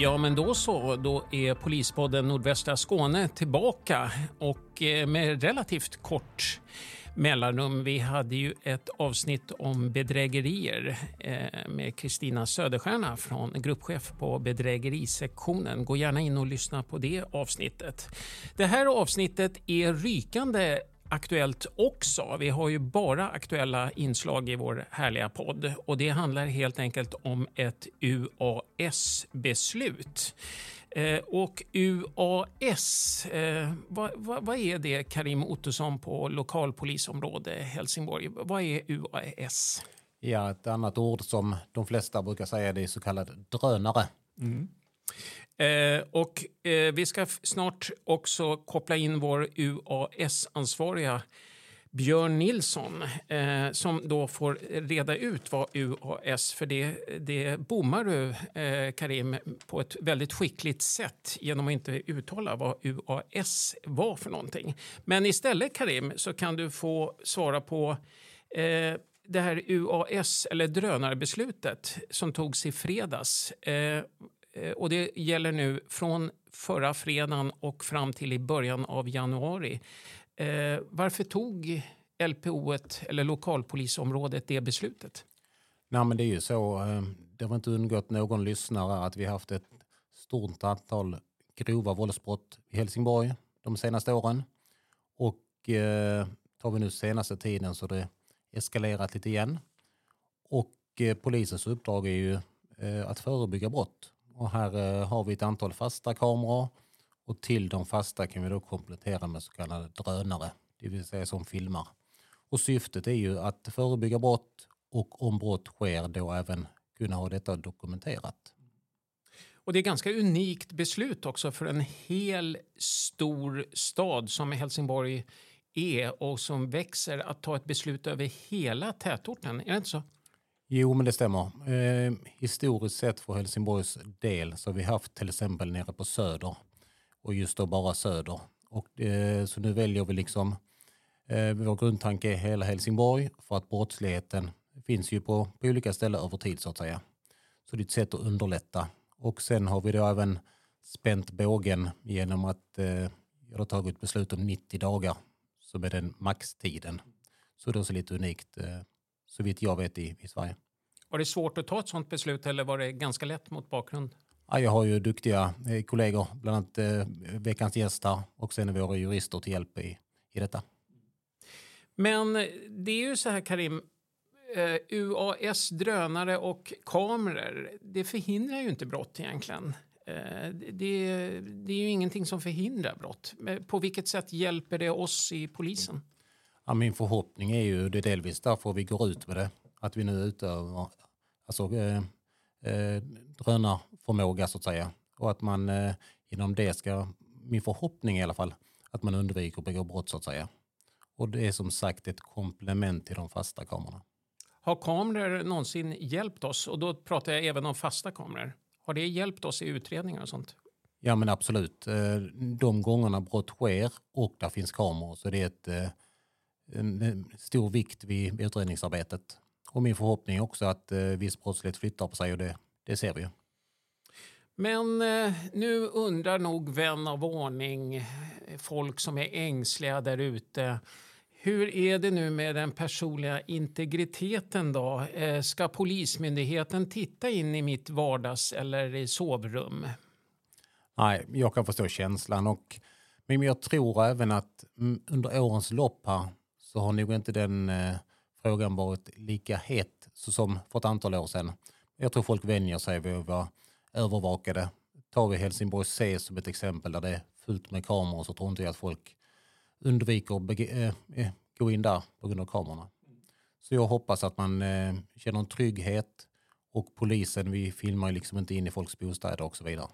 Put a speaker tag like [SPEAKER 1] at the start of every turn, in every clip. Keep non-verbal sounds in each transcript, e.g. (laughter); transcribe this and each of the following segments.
[SPEAKER 1] Ja, men då så. Då är Polispodden Nordvästra Skåne tillbaka och eh, med relativt kort mellanrum. Vi hade ju ett avsnitt om bedrägerier eh, med Kristina Söderstjärna från gruppchef på bedrägerisektionen. Gå gärna in och lyssna på det avsnittet. Det här avsnittet är rykande aktuellt också. Vi har ju bara aktuella inslag i vår härliga podd och det handlar helt enkelt om ett UAS-beslut. Eh, och UAS, eh, vad, vad, vad, är det Karim Ottosson på lokalpolisområde Helsingborg? Vad är UAS?
[SPEAKER 2] Ja, ett annat ord som de flesta brukar säga det är så kallad drönare.
[SPEAKER 1] Mm. Eh, och eh, vi ska snart också koppla in vår UAS-ansvariga Björn Nilsson eh, som då får reda ut vad UAS, för det, det bommar du eh, Karim på ett väldigt skickligt sätt genom att inte uttala vad UAS var för någonting. Men istället Karim så kan du få svara på eh, det här UAS, eller drönarbeslutet, som togs i fredags. Eh, Eh, Eh, och det gäller nu från förra fredagen och fram till i början av januari. Eh, varför tog LPO, eller lokalpolisområdet, det beslutet?
[SPEAKER 2] Nej, men det är ju så. Eh, det har inte undgått någon lyssnare att vi haft ett stort antal grova våldsbrott i Helsingborg de senaste åren. Och eh, tar vi nu senaste tiden så det eskalerat lite igen. Och eh, polisens uppdrag är ju eh, att förebygga brott. Och här eh, har vi ett antal fasta kameror och till de fasta kan vi då komplettera med så kallade drönare, det vill säga som filmar. Och syftet är ju att förebygga brott och om brott sker då även kunna ha detta dokumenterat.
[SPEAKER 1] Och det är ganska unikt beslut också för en hel stor stad som Helsingborg är och som växer att ta ett beslut över hela tätorten. Är det inte så?
[SPEAKER 2] Jo, men det stämmer. Eh, historiskt sett för Helsingborgs del så har vi haft till exempel nere på Söder och just då bara Söder. Och, eh, så nu väljer vi liksom, eh, vår grundtanke är hela Helsingborg för att brottsligheten finns ju på, på olika ställen över tid så att säga. Så det är ett sätt att underlätta. Och sen har vi då även spänt bågen genom att eh, jag har tagit beslut om 90 dagar som är den maxtiden. Så det är också lite unikt eh, så vitt jag vet i, i Sverige.
[SPEAKER 1] Var det svårt att ta ett sådant beslut eller var det ganska lätt mot bakgrund?
[SPEAKER 2] Ja, jag har ju duktiga eh, kollegor, bland annat eh, veckans gäst här och sen är våra jurister till hjälp i, i detta.
[SPEAKER 1] Men det är ju så här Karim, eh, UAS, drönare och kameror, det förhindrar ju inte brott egentligen. Eh, det, det, är ju ingenting som förhindrar brott. På vilket sätt hjälper det oss i polisen?
[SPEAKER 2] Ja, min förhoppning är ju, det är delvis därför vi går ut med det, att vi nu utövar alltså, eh, eh, drönarförmåga så att säga. Och att man eh, genom det ska, min förhoppning i alla fall, att man undviker att begå brott så att säga. Och det är som sagt ett komplement till de fasta kamerorna.
[SPEAKER 1] Har kameror någonsin hjälpt oss? Och då pratar jag även om fasta kameror. Har det hjälpt oss i utredningar och sånt?
[SPEAKER 2] Ja men absolut. Eh, de gångerna brott sker och där finns kameror så det är ett eh, stor vikt vid utredningsarbetet. Och min förhoppning är också att eh, viss brottslighet flyttar på sig och det, det ser vi ju.
[SPEAKER 1] Men eh, nu undrar nog vän av ordning, eh, folk som är ängsliga där ute. Hur är det nu med den personliga integriteten då? Ska Polismyndigheten titta in i mitt vardags eller i sovrum?
[SPEAKER 2] Nej, jag kan förstå känslan och men jag tror även att mm, under årens lopp här så har nog inte den eh, frågan varit lika het som för ett antal år sedan. Jag tror folk vänjer sig vid att vara övervakade. Tar vi Helsingborg C som ett exempel där det är fullt med kameror så tror inte jag att folk undviker att äh, gå in där på grund av kamerorna. Så jag hoppas att man äh, känner en trygghet och polisen, vi filmar ju liksom inte in i folks bostäder och så vidare.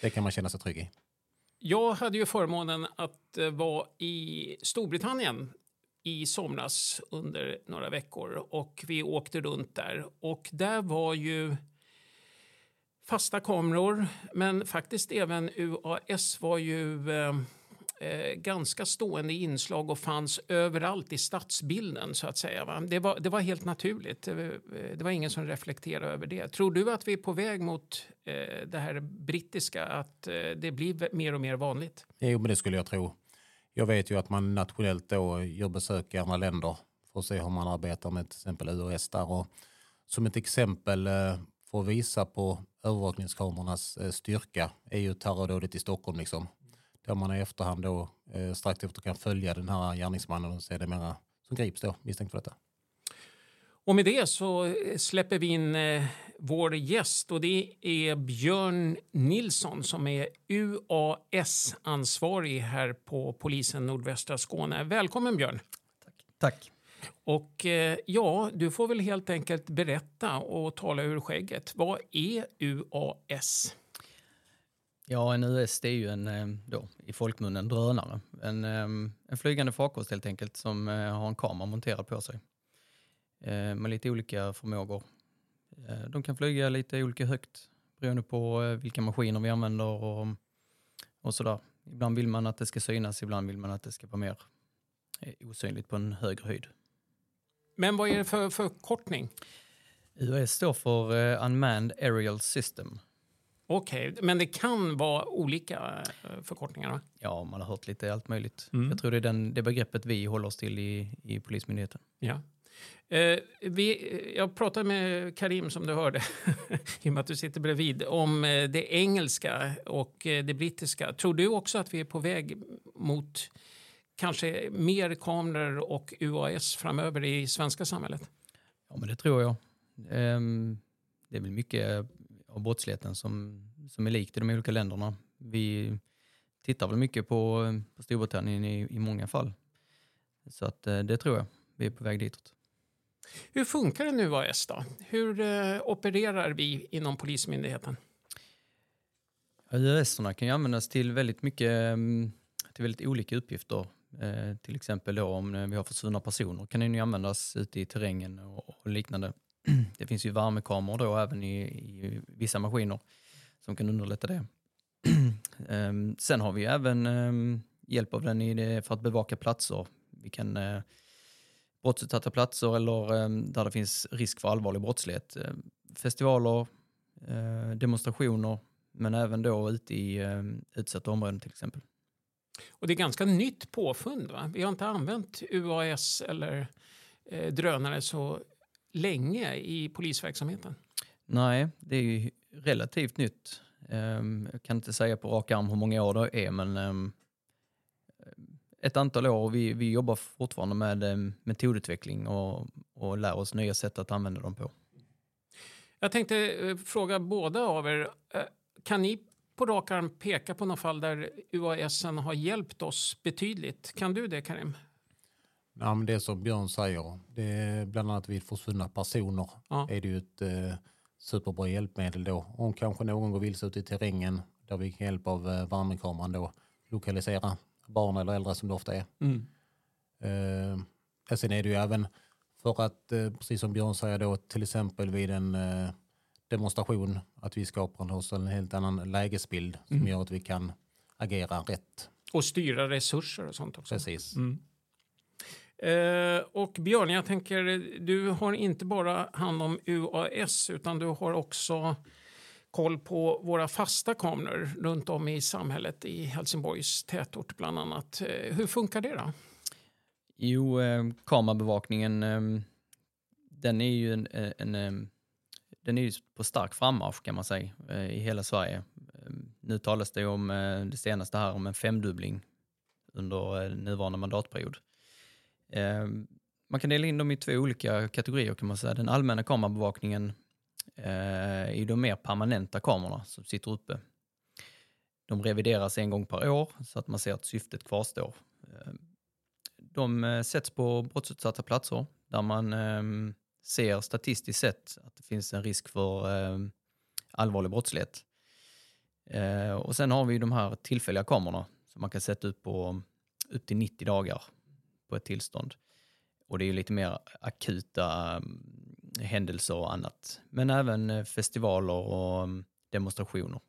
[SPEAKER 2] Det kan man känna sig trygg i.
[SPEAKER 1] Jag hade ju förmånen att vara i Storbritannien i somras under några veckor och vi åkte runt där. Och där var ju fasta kameror, men faktiskt även UAS var ju eh, eh, ganska stående inslag och fanns överallt i stadsbilden så att säga. Va? Det, var, det var helt naturligt. Det, det var ingen som reflekterade över det. Tror du att vi är på väg mot eh, det här brittiska, att eh, det blir mer och mer vanligt?
[SPEAKER 2] Jo, men det skulle jag tro. Jag vet ju att man nationellt då gör besök i andra länder för att se hur man arbetar med till exempel UOS där. Och som ett exempel eh, för att visa på övervakningskamerornas eh, styrka är ju terrordådet i Stockholm. Liksom. Där man i efterhand då eh, strax efter kan följa den här gärningsmannen och se det mera som grips då misstänkt för detta.
[SPEAKER 1] Och med det så släpper vi in vår gäst och det är Björn Nilsson som är UAS-ansvarig här på polisen nordvästra Skåne. Välkommen Björn!
[SPEAKER 3] Tack. Tack.
[SPEAKER 1] Och eh, ja, du får väl helt enkelt berätta och tala ur skägget. Vad är UAS?
[SPEAKER 3] Ja, en UAS det är ju en, eh, då, i folkmunnen, drönare. En, eh, en flygande farkost helt enkelt som har en kamera monterad på sig. Med lite olika förmågor. De kan flyga lite olika högt beroende på vilka maskiner vi använder och, och sådär. Ibland vill man att det ska synas, ibland vill man att det ska vara mer osynligt på en högre höjd.
[SPEAKER 1] Men vad är det för förkortning?
[SPEAKER 3] UAS står för Unmanned Aerial System.
[SPEAKER 1] Okej, okay, men det kan vara olika förkortningar? Va?
[SPEAKER 3] Ja, man har hört lite allt möjligt. Mm. Jag tror det är den, det begreppet vi håller oss till i, i Polismyndigheten.
[SPEAKER 1] Ja. Eh, vi, eh, jag pratade med Karim, som du hörde, (laughs) i och med att du sitter bredvid, om eh, det engelska och eh, det brittiska. Tror du också att vi är på väg mot kanske mer kameror och UAS framöver i svenska samhället?
[SPEAKER 3] Ja, men det tror jag. Ehm, det är väl mycket av brottsligheten som, som är likt i de olika länderna. Vi tittar väl mycket på, på Storbritannien i, i många fall. Så att eh, det tror jag. Vi är på väg ditåt.
[SPEAKER 1] Hur funkar en UAS då? Hur eh, opererar vi inom Polismyndigheten?
[SPEAKER 3] UAS kan ju användas till väldigt mycket, mm, till väldigt olika uppgifter. Eh, till exempel då om eh, vi har försvunna personer kan den ju användas ute i terrängen och, och liknande. (clears throat) Det finns ju värmekameror då även i, i vissa maskiner som kan underlätta det. (clears throat) Ehm, sen har vi även ehm, hjälp av den i det för att bevaka platser. Vi kan eh, brottsutsatta platser eller um, där det finns risk för allvarlig brottslighet. Uh, festivaler, uh, demonstrationer, men även då ute i um, utsatta områden till exempel.
[SPEAKER 1] Och det är ganska nytt påfund. Va? Vi har inte använt UAS eller eh, drönare så länge i polisverksamheten.
[SPEAKER 3] Nej, det är ju relativt nytt. Um, jag kan inte säga på rak arm hur många år det är, men um, ett antal år. Vi, vi jobbar fortfarande med um, metodutveckling och, och lär oss nya sätt att använda dem på.
[SPEAKER 1] Jag tänkte uh, fråga båda av er. Uh, kan ni på rak arm peka på något fall där UAS har hjälpt oss betydligt. Kan du det, Karim?
[SPEAKER 2] Ja, men det som Björn säger, det är bland annat vid försvunna personer ja. är det ju ett eh, superbra hjälpmedel då. Om kanske någon går vilse ute i terrängen där vi kan hjälp av eh, värmekameran då lokalisera barn eller äldre som det ofta är. Mm. Eh, sen är det ju även för att, eh, precis som Björn säger då, till exempel vid en eh, demonstration, att vi skapar oss en helt annan lägesbild som mm. gör att vi kan agera rätt.
[SPEAKER 1] Och styra resurser och sånt också.
[SPEAKER 2] Precis.
[SPEAKER 1] Mm. Eh, och Björn, jag tänker, du har inte bara hand om UAS utan du har också koll på våra fasta kameror runt om i samhället i Helsingborgs tätort bland annat. Eh, hur funkar det då?
[SPEAKER 3] Jo, eh, kamerabevakningen eh, den är ju en, eh, en, en den är ju på stark frammarsch kan man säga eh, i hela Sverige. Nu talas det om eh, det senaste här om en femdubbling under eh, nuvarande mandatperiod. Man kan dela in dem i två olika kategorier kan man säga. Den allmänna kamerabevakningen Eh, i de mer permanenta kamerorna som sitter uppe. De revideras en gång per år så att man ser att syftet kvarstår. Eh, de eh, sätts på brottsutsatta platser där man ehm, ser statistiskt sett att det finns en risk för eh, allvarlig brottslighet. Eh, och sen har vi de här tillfälliga kamerorna som man kan sätta upp på upp till 90 dagar på ett tillstånd. Och det är ju lite mer akuta ehm, händelser och annat. Men även eh, festivaler och um, demonstrationer.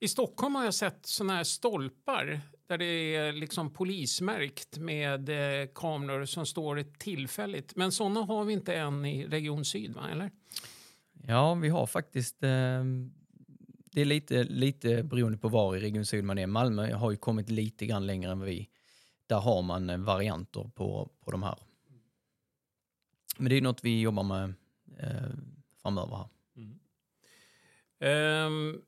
[SPEAKER 1] I Stockholm har jag sett sådana här stolpar där det är liksom polismärkt med eh, kameror som står tillfälligt. Men sådana har vi inte än i Region Syd, va? eller?
[SPEAKER 3] Ja, vi har faktiskt... Eh, det är lite, lite beroende på var i Region Syd man är. Malmö har ju kommit lite grann längre än vi. Där har man varianter på, på de här. Men det är något vi jobbar med eh, framöver här. Mm.
[SPEAKER 1] Um,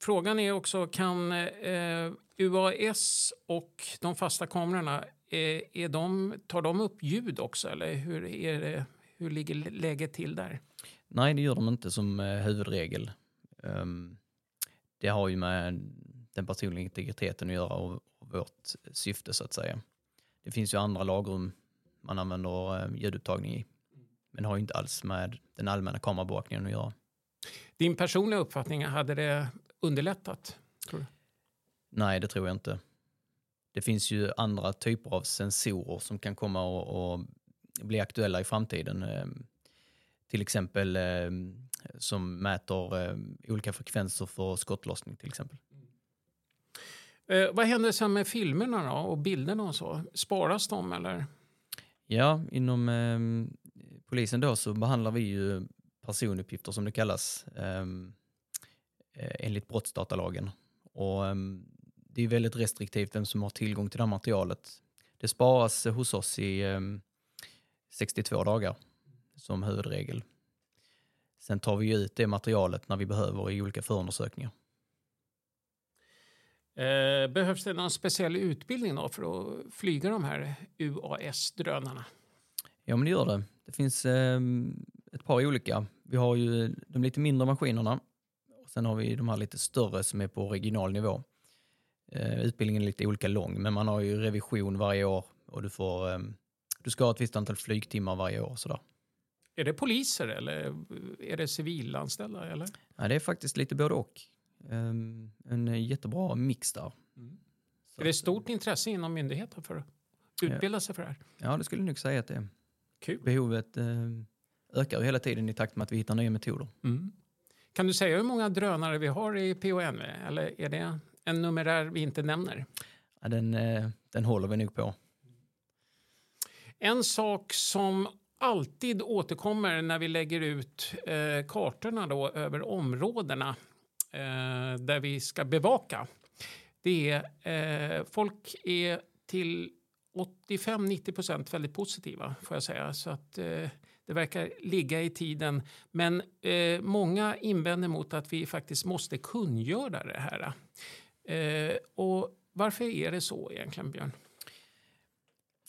[SPEAKER 1] frågan är också, kan eh, UAS och de fasta kamerorna, är, är de, tar de upp ljud också eller hur, är det, hur ligger läget till där?
[SPEAKER 3] Nej, det gör de inte som eh, huvudregel. Um, det har ju med den personliga integriteten att göra och, och vårt syfte så att säga. Det finns ju andra lagrum man använder eh, ljudupptagning i. Men har ju inte alls med den allmänna kamerabevakningen att göra.
[SPEAKER 1] Din personliga uppfattning, hade det underlättat? Tror du?
[SPEAKER 3] Nej, det tror jag inte. Det finns ju andra typer av sensorer som kan komma och, och bli aktuella i framtiden. Ehm, till exempel ehm, som mäter ehm, olika frekvenser för skottlossning till exempel.
[SPEAKER 1] Eh, vad händer sen med filmerna då, och bilderna och så? Sparas de eller?
[SPEAKER 3] Ja, inom polisen då så behandlar vi ju personuppgifter som det kallas eh, enligt brottsdatalagen. Och eh, det är väldigt restriktivt vem som har tillgång till det här materialet. Det sparas hos oss i eh, 62 dagar som huvudregel. Sen tar vi ut det materialet när vi behöver i olika förundersökningar.
[SPEAKER 1] Eh, behövs det någon speciell utbildning då för att flyga de här UAS-drönarna?
[SPEAKER 3] Ja, men det gör det. Det finns eh, ett par olika. Vi har ju de lite mindre maskinerna och sen har vi de här lite större som är på regional nivå. Eh, utbildningen är lite olika lång, men man har ju revision varje år och du, får, eh, du ska ha ett visst antal flygtimmar varje år. Sådär.
[SPEAKER 1] Är det poliser eller är det civilanställda? Eller?
[SPEAKER 3] Ja, det är faktiskt lite både och. Um, en jättebra mix där. Mm.
[SPEAKER 1] Är det stort intresse inom myndigheten för att utbilda sig för det här?
[SPEAKER 3] Ja, det skulle jag nog säga att det är.
[SPEAKER 1] Kul.
[SPEAKER 3] Behovet um, ökar hela tiden i takt med att vi hittar nya metoder. Mm.
[SPEAKER 1] Kan du säga hur många drönare vi har i PONV? Eller är det en numerär vi inte nämner?
[SPEAKER 3] Ja, den, uh, den håller vi nog på.
[SPEAKER 1] En sak som alltid återkommer när vi lägger ut eh, kartorna då över områdena eh, där vi ska bevaka. Det är, eh, folk är till 85-90 procent väldigt positiva, får jag säga. Så att, eh, det verkar ligga i tiden. Men eh, många invänder mot att vi faktiskt måste kungöra det här. Eh, och varför är det så egentligen, Björn?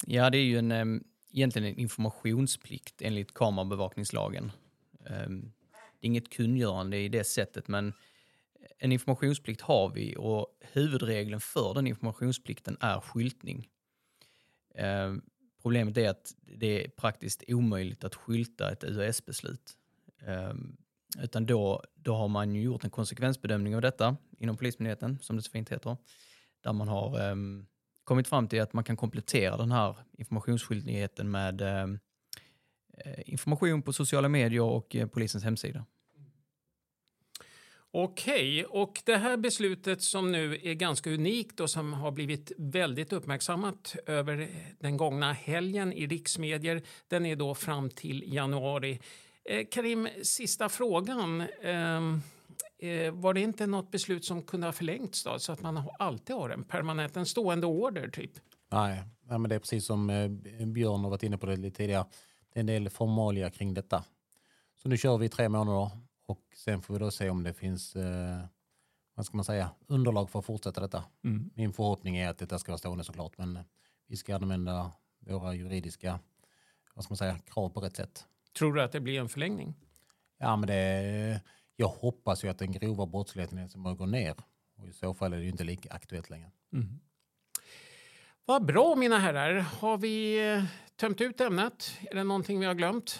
[SPEAKER 3] Ja, det är ju en, eh, egentligen en informationsplikt enligt kamerabevakningslagen. Ehm, det är inget kungörande i det sättet, men en informationsplikt har vi och huvudregeln för den informationsplikten är skyltning. Eh, problemet är att det är praktiskt omöjligt att skylta ett UAS-beslut. Eh, utan då, då har man ju gjort en konsekvensbedömning av detta inom Polismyndigheten, som det så fint heter, där man har eh, kommit fram till att man kan komplettera den här informationsskyldigheten med ehm, eh, information på sociala medier och eh, polisens hemsida.
[SPEAKER 1] Okej, och det här beslutet som nu är ganska unikt och som har blivit väldigt uppmärksammat över den gångna helgen i riksmedier, den är då fram till januari. Eh, Karim, sista frågan. Ehm, eh, var det inte något beslut som kunde ha förlängts då, så att man alltid har en permanent, en stående order typ?
[SPEAKER 2] Nej, men det är precis som eh, Björn har varit inne på det lite tidigare. Det är en del formalia kring detta. Så nu kör vi tre månader och sen får vi då se om det finns eh, vad ska man säga, underlag för att fortsätta detta. Mm. Min förhoppning är att detta ska vara stående såklart, men vi ska använda våra juridiska vad ska man säga, krav på rätt sätt.
[SPEAKER 1] Tror du att det blir en förlängning?
[SPEAKER 2] Ja, men det, jag hoppas ju att den grova brottsligheten som går ner och i så fall är det ju inte lika aktuellt längre. Mm.
[SPEAKER 1] Vad bra mina herrar. Har vi eh, tömt ut ämnet? Är det någonting vi har glömt?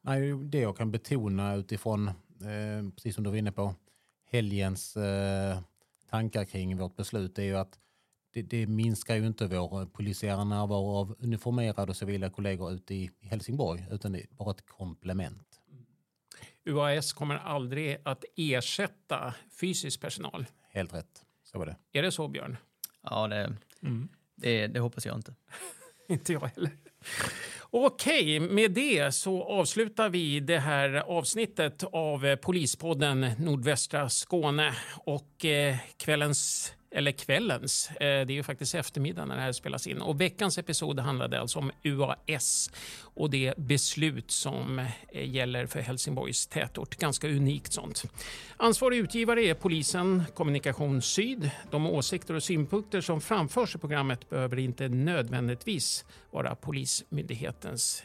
[SPEAKER 2] Nej, det jag kan betona utifrån Eh, precis som du var inne på, helgens eh, tankar kring vårt beslut är ju att det, det, minskar ju inte vår polisiära närvaro av uniformerade och civila kollegor ute i Helsingborg, utan det är bara ett komplement.
[SPEAKER 1] UAS kommer aldrig att ersätta fysisk personal.
[SPEAKER 2] Helt rätt, så var det.
[SPEAKER 1] Är det så Björn?
[SPEAKER 3] Ja, det,
[SPEAKER 1] Mm.
[SPEAKER 3] Det, det hoppas jag inte. (laughs)
[SPEAKER 1] Inte jag heller. Okej, med det så avslutar vi det här avsnittet av Polispodden Nordvästra Skåne och eh, kvällens eller kvällens, eh, det är ju faktiskt eftermiddag när det här spelas in. Och veckans episod handlade alltså om UAS och det beslut som eh, gäller för Helsingborgs tätort. Ganska unikt sånt. Ansvarig utgivare är polisen Kommunikation Syd. De åsikter och synpunkter som framförs i programmet behöver inte nödvändigtvis vara Polismyndighetens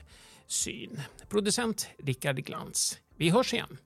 [SPEAKER 1] syn. Producent Rickard Glans. Vi hörs igen.